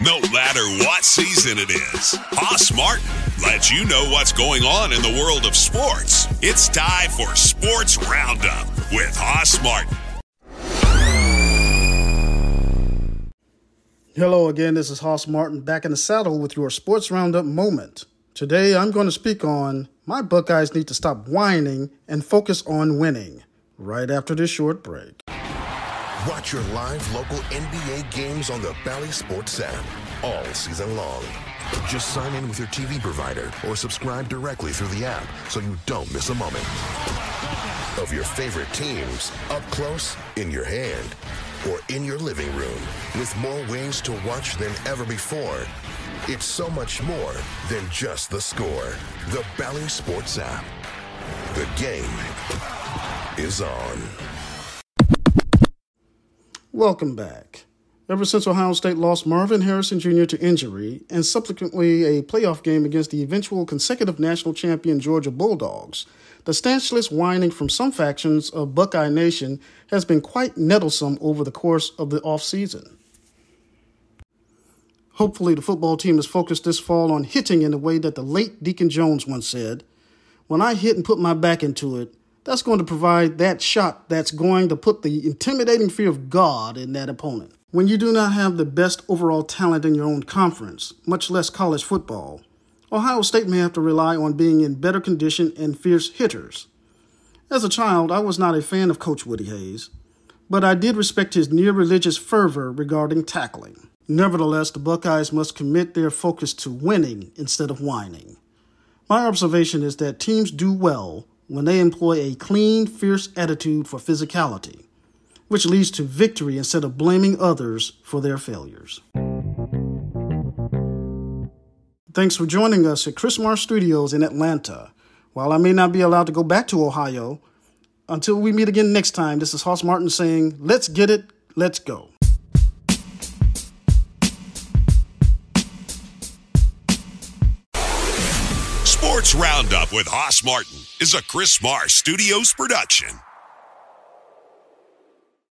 no matter what season it is. Hoss Martin lets you know what's going on in the world of sports. It's time for Sports Roundup with Hoss Martin. Hello again, this is Hoss Martin back in the saddle with your Sports Roundup moment. Today I'm going to speak on my Buckeyes need to stop whining and focus on winning right after this short break. Watch your live local NBA games on the Bally Sports app all season long. Just sign in with your TV provider or subscribe directly through the app so you don't miss a moment. Of your favorite teams, up close, in your hand, or in your living room, with more ways to watch than ever before. It's so much more than just the score. The Bally Sports app. The game is on. Welcome back. Ever since Ohio State lost Marvin Harrison Jr. to injury and subsequently a playoff game against the eventual consecutive national champion Georgia Bulldogs, the stanchless whining from some factions of Buckeye Nation has been quite nettlesome over the course of the offseason. Hopefully, the football team is focused this fall on hitting in the way that the late Deacon Jones once said When I hit and put my back into it, that's going to provide that shot that's going to put the intimidating fear of God in that opponent. When you do not have the best overall talent in your own conference, much less college football, Ohio State may have to rely on being in better condition and fierce hitters. As a child, I was not a fan of Coach Woody Hayes, but I did respect his near religious fervor regarding tackling. Nevertheless, the Buckeyes must commit their focus to winning instead of whining. My observation is that teams do well when they employ a clean, fierce attitude for physicality, which leads to victory instead of blaming others for their failures. Thanks for joining us at Chris Marsh Studios in Atlanta. While I may not be allowed to go back to Ohio, until we meet again next time, this is Hoss Martin saying, Let's get it, let's go. Sports Roundup with Hoss Martin is a Chris Marsh Studios production.